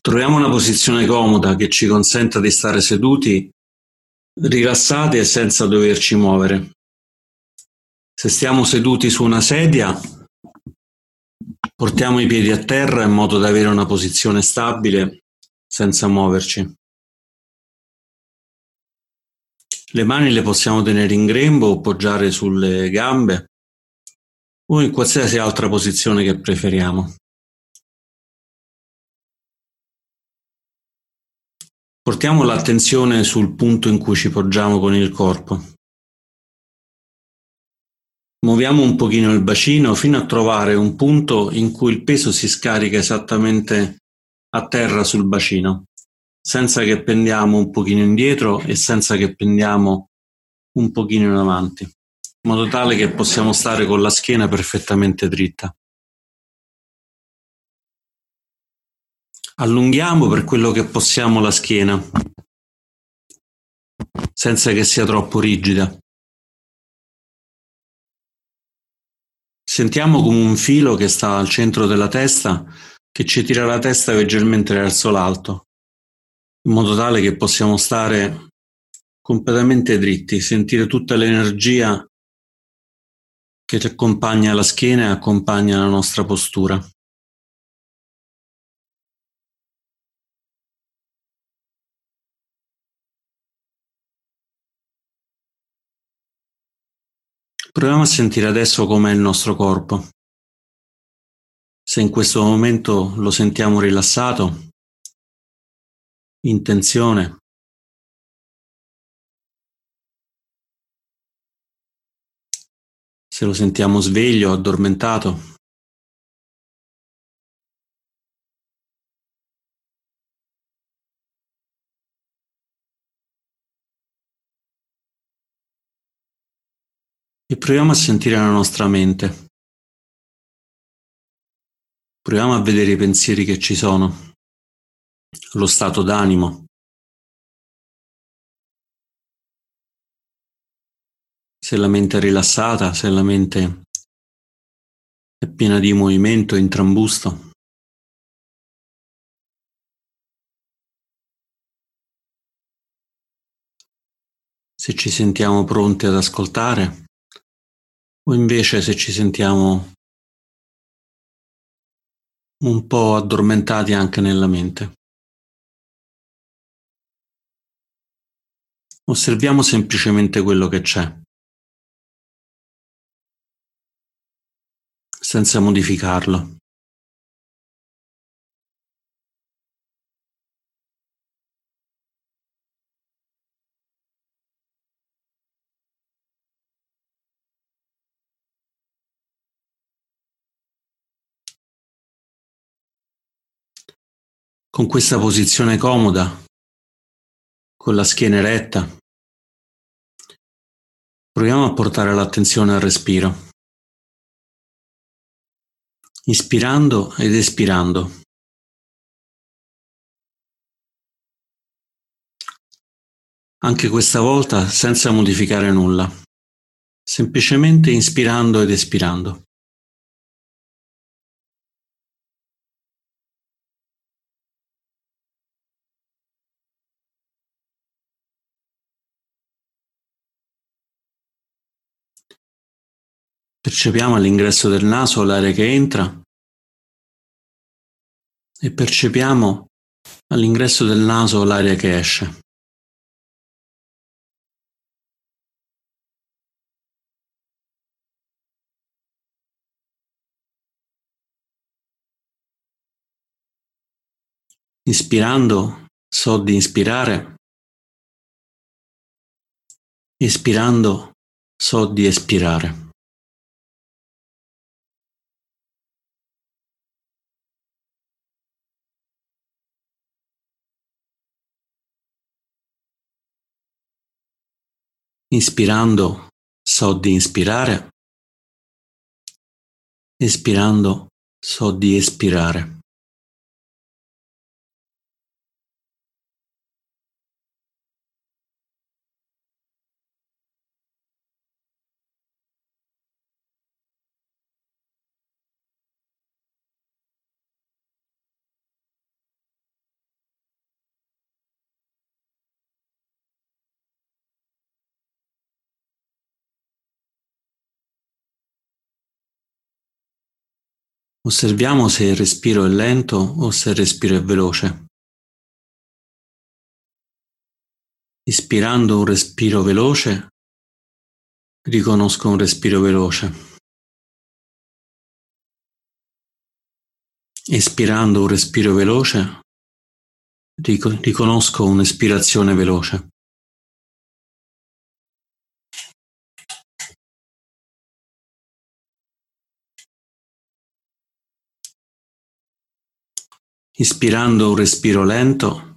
Troviamo una posizione comoda che ci consenta di stare seduti, rilassati e senza doverci muovere. Se stiamo seduti su una sedia, portiamo i piedi a terra in modo da avere una posizione stabile senza muoverci. Le mani le possiamo tenere in grembo o poggiare sulle gambe o in qualsiasi altra posizione che preferiamo. Portiamo l'attenzione sul punto in cui ci poggiamo con il corpo. Muoviamo un pochino il bacino fino a trovare un punto in cui il peso si scarica esattamente a terra sul bacino, senza che pendiamo un pochino indietro e senza che pendiamo un pochino in avanti, in modo tale che possiamo stare con la schiena perfettamente dritta. Allunghiamo per quello che possiamo la schiena, senza che sia troppo rigida. Sentiamo come un filo che sta al centro della testa che ci tira la testa leggermente verso l'alto, in modo tale che possiamo stare completamente dritti, sentire tutta l'energia che ci accompagna la schiena e accompagna la nostra postura. Proviamo a sentire adesso com'è il nostro corpo. Se in questo momento lo sentiamo rilassato, in tensione, se lo sentiamo sveglio, addormentato. E proviamo a sentire la nostra mente. Proviamo a vedere i pensieri che ci sono, lo stato d'animo. Se la mente è rilassata, se la mente è piena di movimento, in trambusto. Se ci sentiamo pronti ad ascoltare o invece se ci sentiamo un po' addormentati anche nella mente. Osserviamo semplicemente quello che c'è, senza modificarlo. Con questa posizione comoda, con la schiena eretta, proviamo a portare l'attenzione al respiro, ispirando ed espirando. Anche questa volta senza modificare nulla, semplicemente inspirando ed espirando. Percepiamo all'ingresso del naso l'aria che entra e percepiamo all'ingresso del naso l'aria che esce. Ispirando so di inspirare, espirando so di espirare. Inspirando so di inspirare, espirando so di espirare. Osserviamo se il respiro è lento o se il respiro è veloce. Ispirando un respiro veloce, riconosco un respiro veloce. Espirando un respiro veloce, riconosco un'espirazione veloce. Ispirando un respiro lento,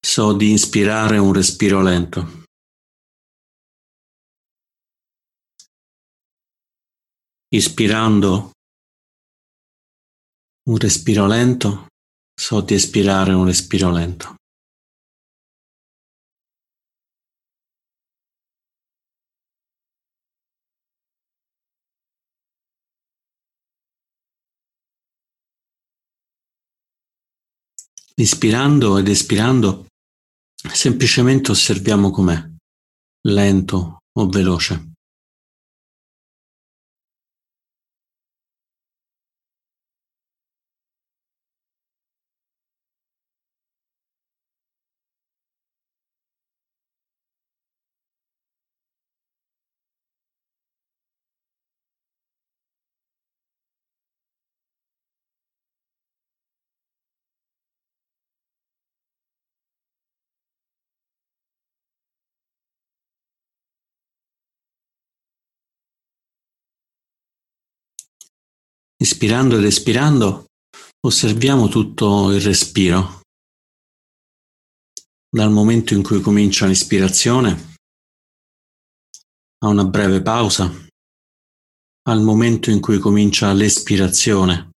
so di ispirare un respiro lento. Ispirando un respiro lento, so di espirare un respiro lento. Ispirando ed espirando, semplicemente osserviamo com'è, lento o veloce. Ispirando ed espirando osserviamo tutto il respiro. Dal momento in cui comincia l'ispirazione a una breve pausa, al momento in cui comincia l'espirazione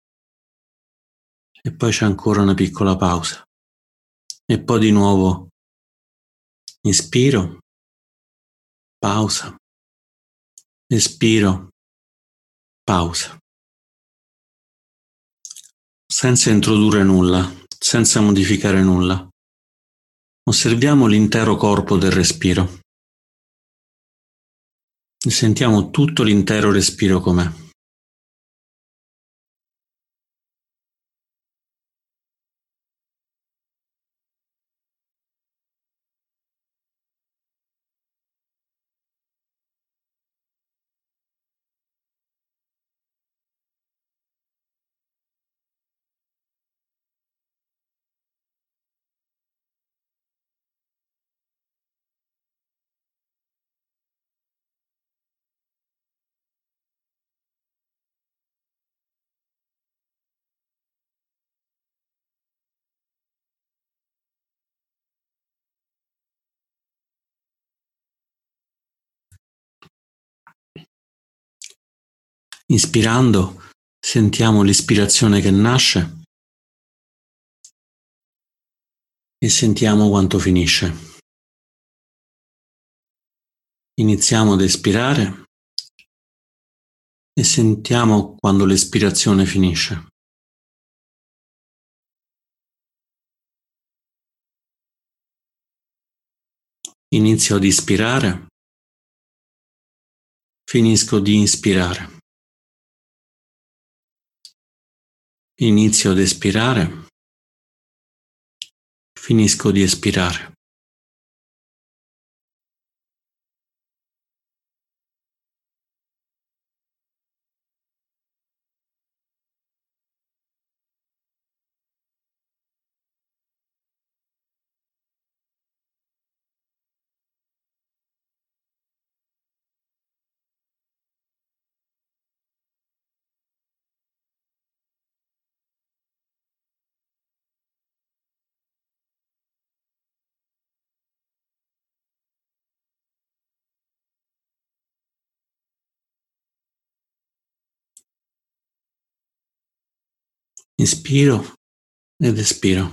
e poi c'è ancora una piccola pausa. E poi di nuovo inspiro, pausa, espiro, pausa senza introdurre nulla, senza modificare nulla. Osserviamo l'intero corpo del respiro. E sentiamo tutto l'intero respiro com'è. Inspirando sentiamo l'ispirazione che nasce e sentiamo quanto finisce. Iniziamo ad espirare e sentiamo quando l'espirazione finisce. Inizio ad ispirare, finisco di inspirare. Inizio ad espirare, finisco di espirare. Inspiro ed espiro.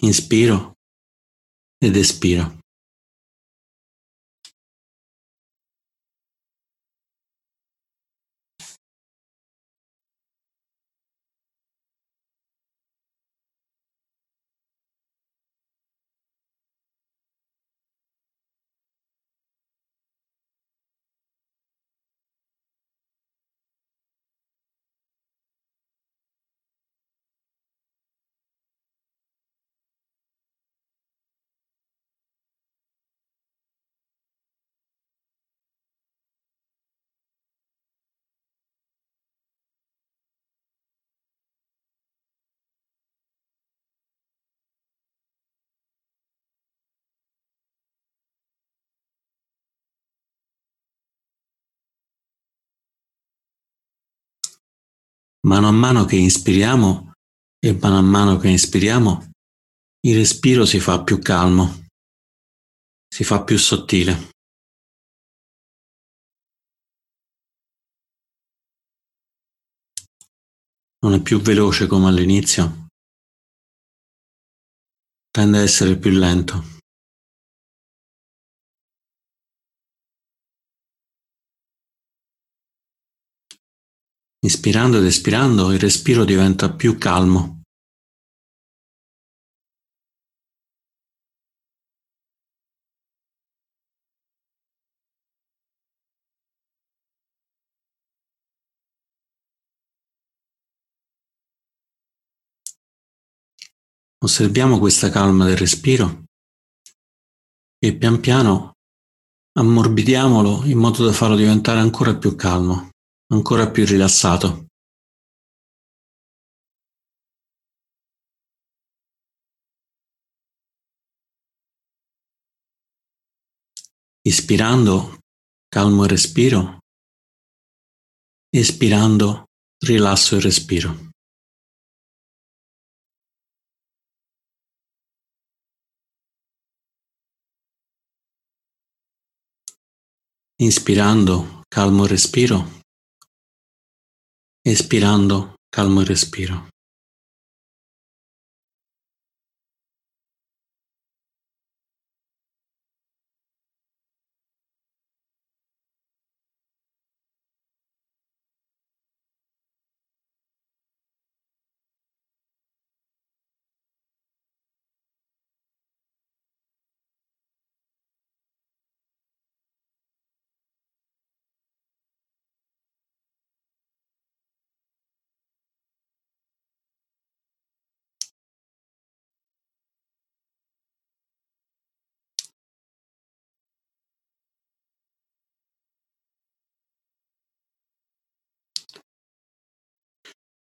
Inspiro ed espiro. Mano a mano che inspiriamo e mano a mano che inspiriamo, il respiro si fa più calmo, si fa più sottile. Non è più veloce come all'inizio, tende a essere più lento. Inspirando ed espirando il respiro diventa più calmo. Osserviamo questa calma del respiro e pian piano ammorbidiamolo in modo da farlo diventare ancora più calmo ancora più rilassato. Ispirando, calmo il respiro. Espirando, rilasso il respiro. Inspirando, calmo il respiro. Espirando, calmo il respiro.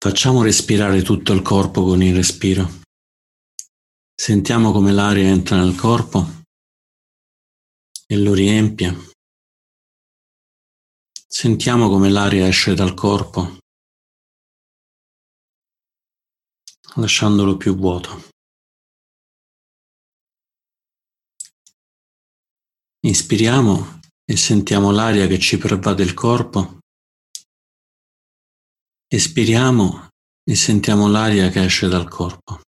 Facciamo respirare tutto il corpo con il respiro. Sentiamo come l'aria entra nel corpo e lo riempie. Sentiamo come l'aria esce dal corpo, lasciandolo più vuoto. Inspiriamo e sentiamo l'aria che ci pervade il corpo Espiriamo e sentiamo l'aria che esce dal corpo.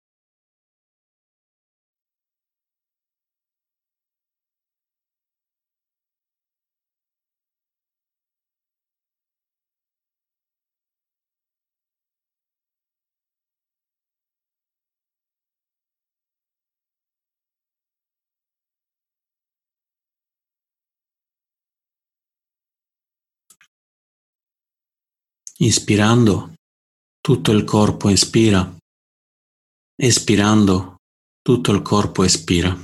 Inspirando, tutto il corpo espira. Espirando, tutto il corpo espira.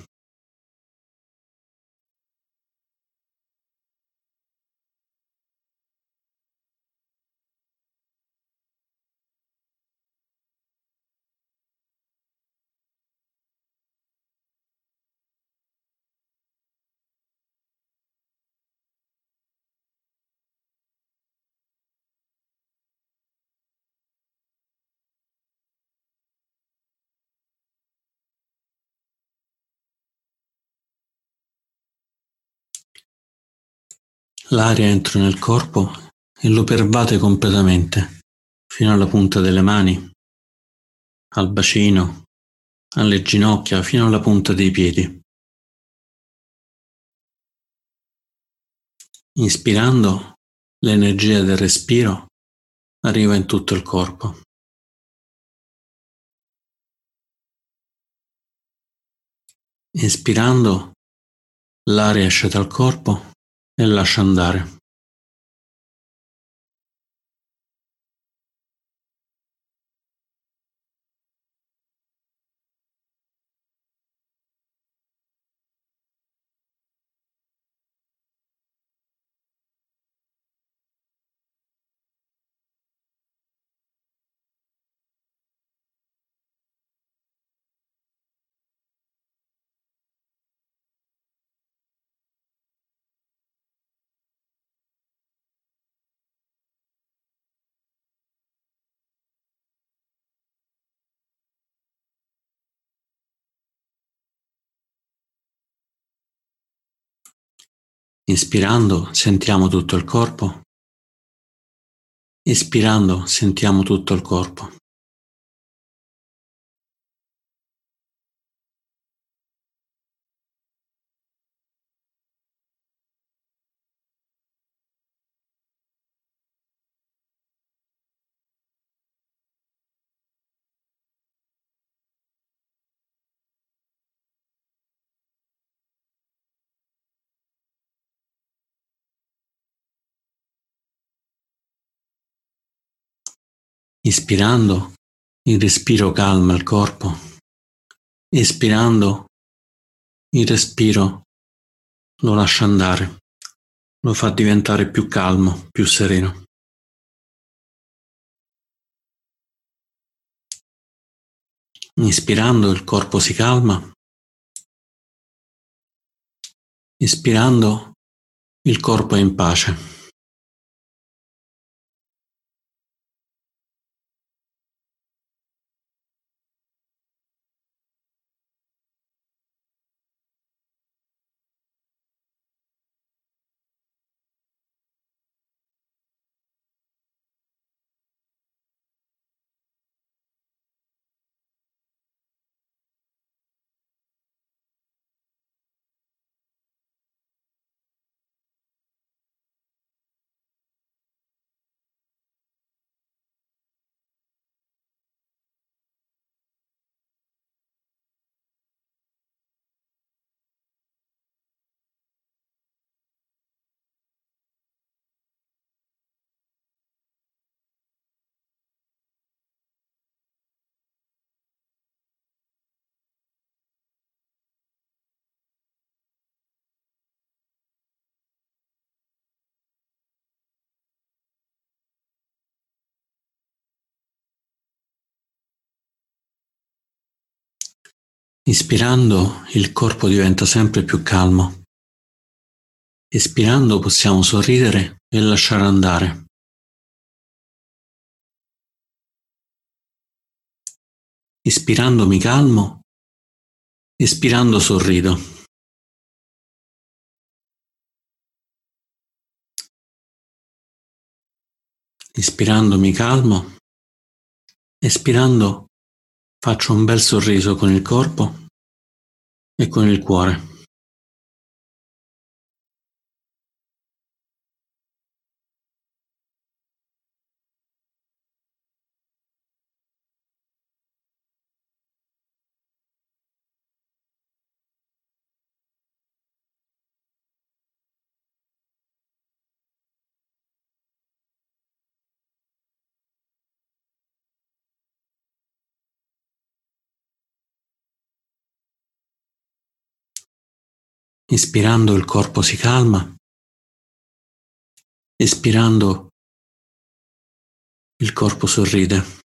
L'aria entra nel corpo e lo pervade completamente, fino alla punta delle mani, al bacino, alle ginocchia, fino alla punta dei piedi. Inspirando, l'energia del respiro arriva in tutto il corpo. Inspirando, l'aria esce dal corpo lascia andare. Inspirando sentiamo tutto il corpo. Espirando sentiamo tutto il corpo. Ispirando, il respiro calma il corpo. Espirando, il respiro lo lascia andare, lo fa diventare più calmo, più sereno. Inspirando il corpo si calma. Espirando il corpo è in pace. Ispirando il corpo diventa sempre più calmo. Espirando possiamo sorridere e lasciare andare. Ispirando mi calmo, espirando sorrido. Ispirando mi calmo, espirando Faccio un bel sorriso con il corpo e con il cuore. Ispirando il corpo si calma, espirando il corpo sorride.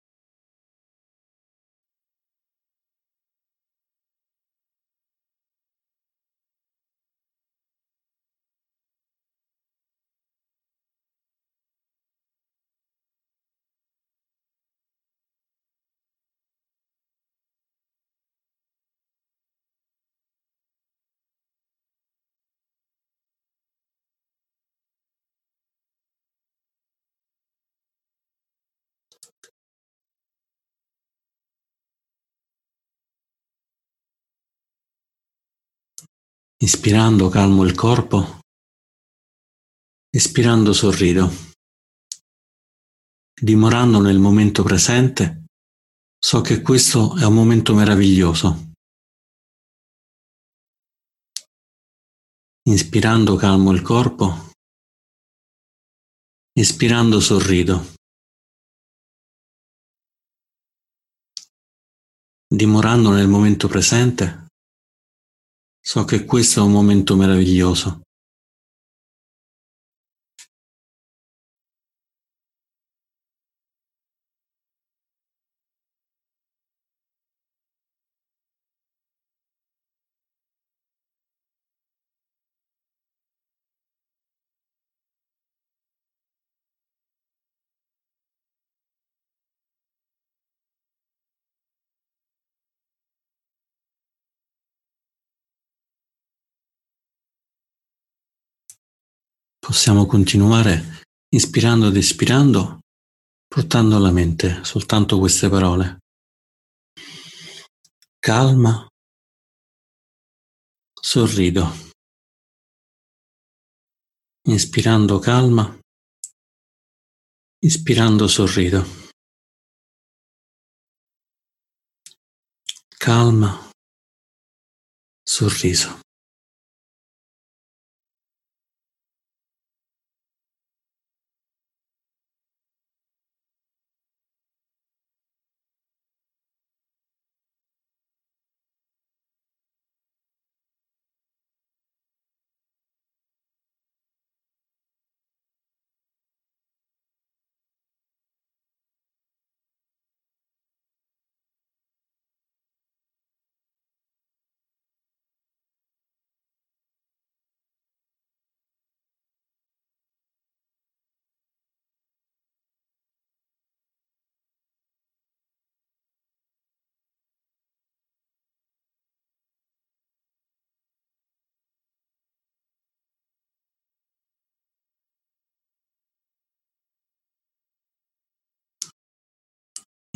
Inspirando calmo il corpo, espirando sorrido. Dimorando nel momento presente, so che questo è un momento meraviglioso. Inspirando calmo il corpo, espirando sorrido. Dimorando nel momento presente, So che questo è un momento meraviglioso. Possiamo continuare inspirando ed espirando, portando alla mente soltanto queste parole. Calma, sorrido. Inspirando calma, ispirando sorrido. Calma, sorriso.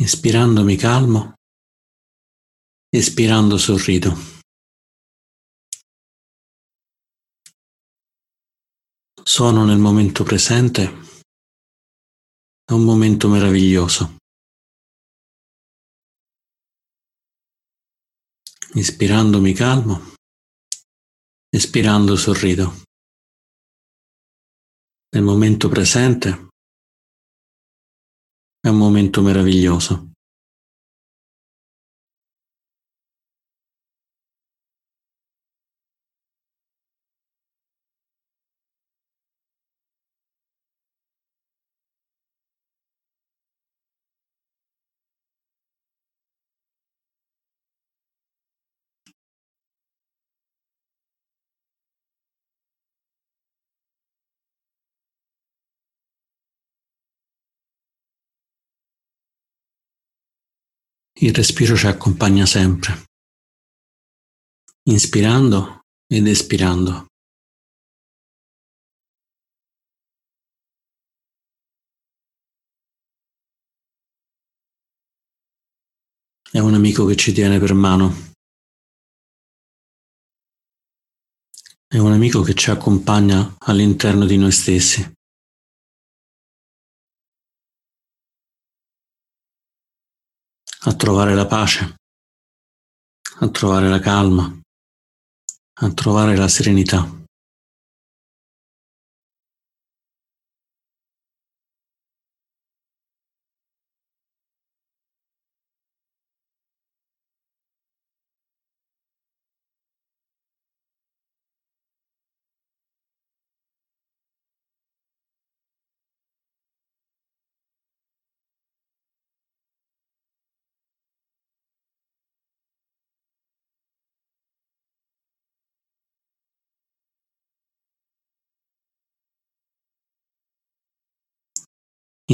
Inspirando mi calmo, espirando sorrido. Sono nel momento presente, è un momento meraviglioso. Inspirando mi calmo, espirando sorrido. Nel momento presente è un momento meraviglioso. Il respiro ci accompagna sempre, inspirando ed espirando. È un amico che ci tiene per mano. È un amico che ci accompagna all'interno di noi stessi. A trovare la pace, a trovare la calma, a trovare la serenità.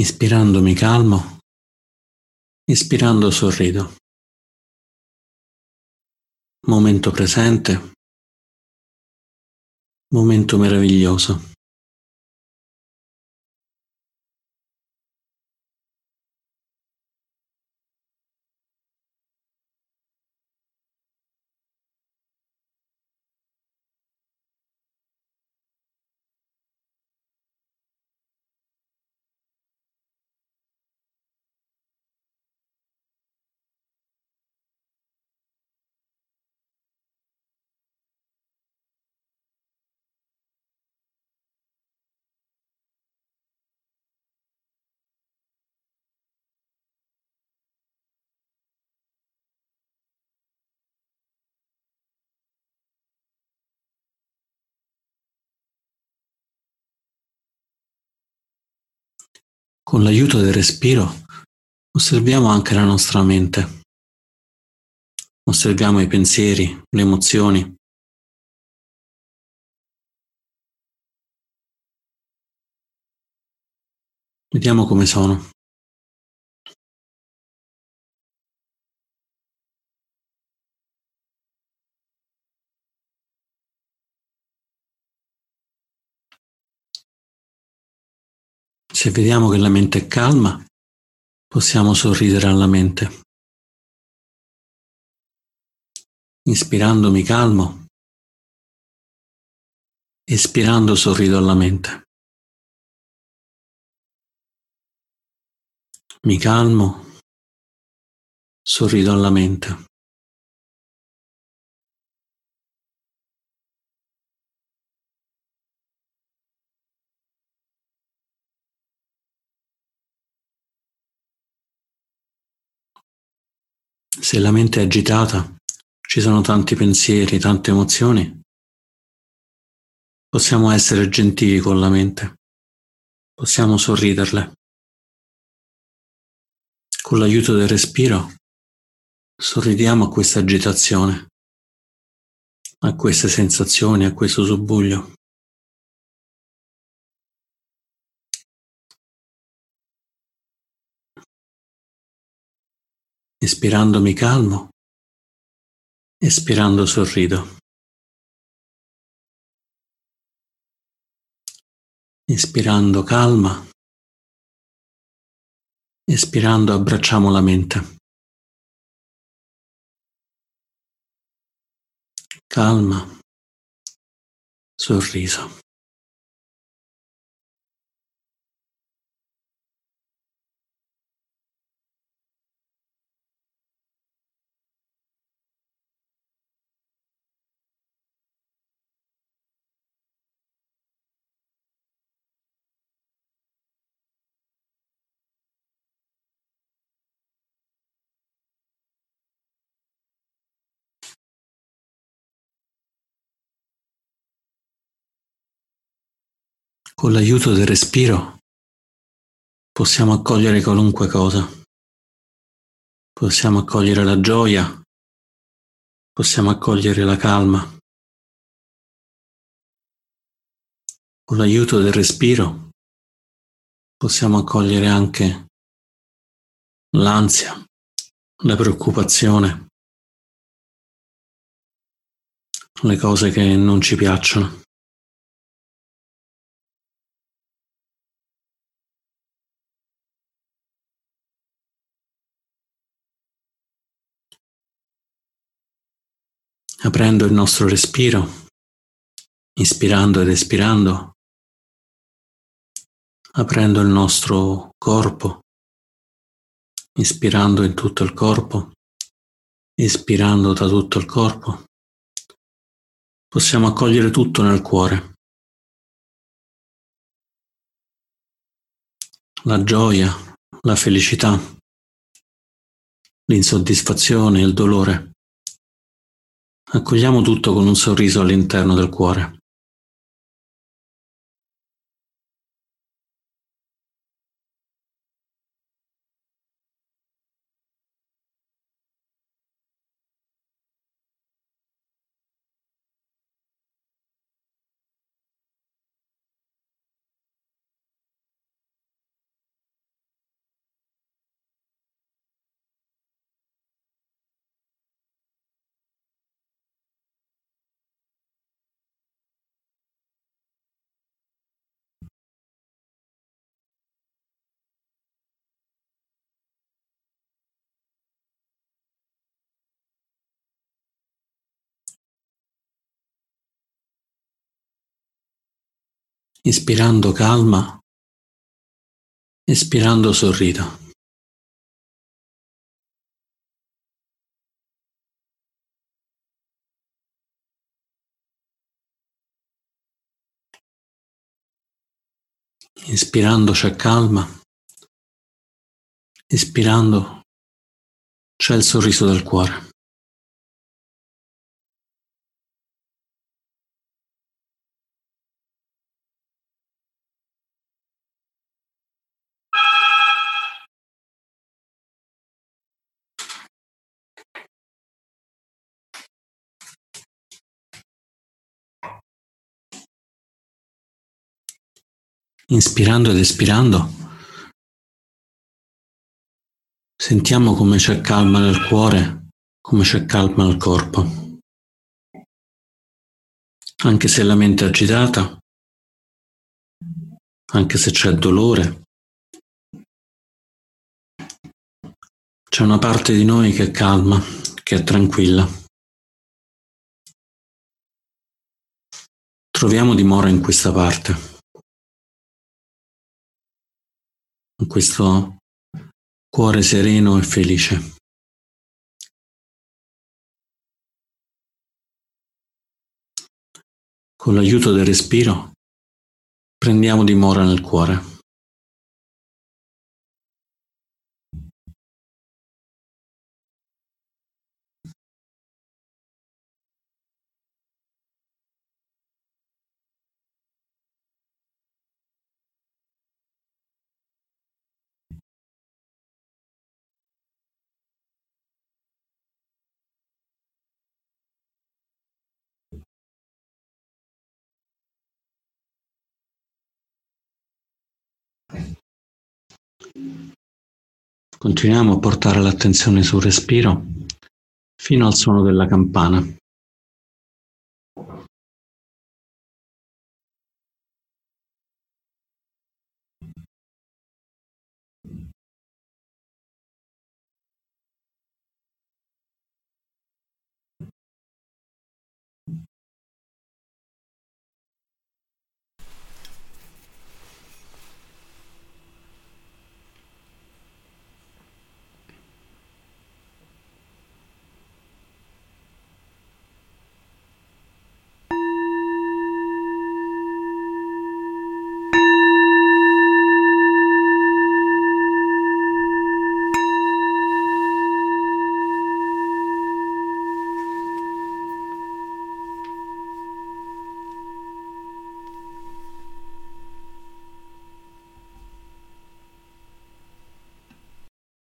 Inspirando mi calmo, ispirando sorrido. Momento presente, momento meraviglioso. Con l'aiuto del respiro osserviamo anche la nostra mente. Osserviamo i pensieri, le emozioni. Vediamo come sono. Se vediamo che la mente è calma, possiamo sorridere alla mente. Inspirando mi calmo, espirando sorrido alla mente. Mi calmo, sorrido alla mente. Se la mente è agitata, ci sono tanti pensieri, tante emozioni, possiamo essere gentili con la mente, possiamo sorriderle. Con l'aiuto del respiro sorridiamo a questa agitazione, a queste sensazioni, a questo subbuglio. Espirando mi calmo, espirando sorrido. Ispirando calma, espirando abbracciamo la mente. Calma, sorriso. Con l'aiuto del respiro possiamo accogliere qualunque cosa. Possiamo accogliere la gioia, possiamo accogliere la calma. Con l'aiuto del respiro possiamo accogliere anche l'ansia, la preoccupazione, le cose che non ci piacciono. Aprendo il nostro respiro, ispirando ed espirando, aprendo il nostro corpo, ispirando in tutto il corpo, ispirando da tutto il corpo. Possiamo accogliere tutto nel cuore. La gioia, la felicità, l'insoddisfazione, il dolore. Accogliamo tutto con un sorriso all'interno del cuore. Ispirando calma, espirando sorrido. Inspirando c'è calma, espirando c'è il sorriso del cuore. inspirando ed espirando. Sentiamo come c'è calma nel cuore, come c'è calma nel corpo. Anche se la mente è agitata, anche se c'è dolore, c'è una parte di noi che è calma, che è tranquilla. Troviamo dimora in questa parte. In questo cuore sereno e felice. Con l'aiuto del respiro prendiamo dimora nel cuore. Continuiamo a portare l'attenzione sul respiro fino al suono della campana.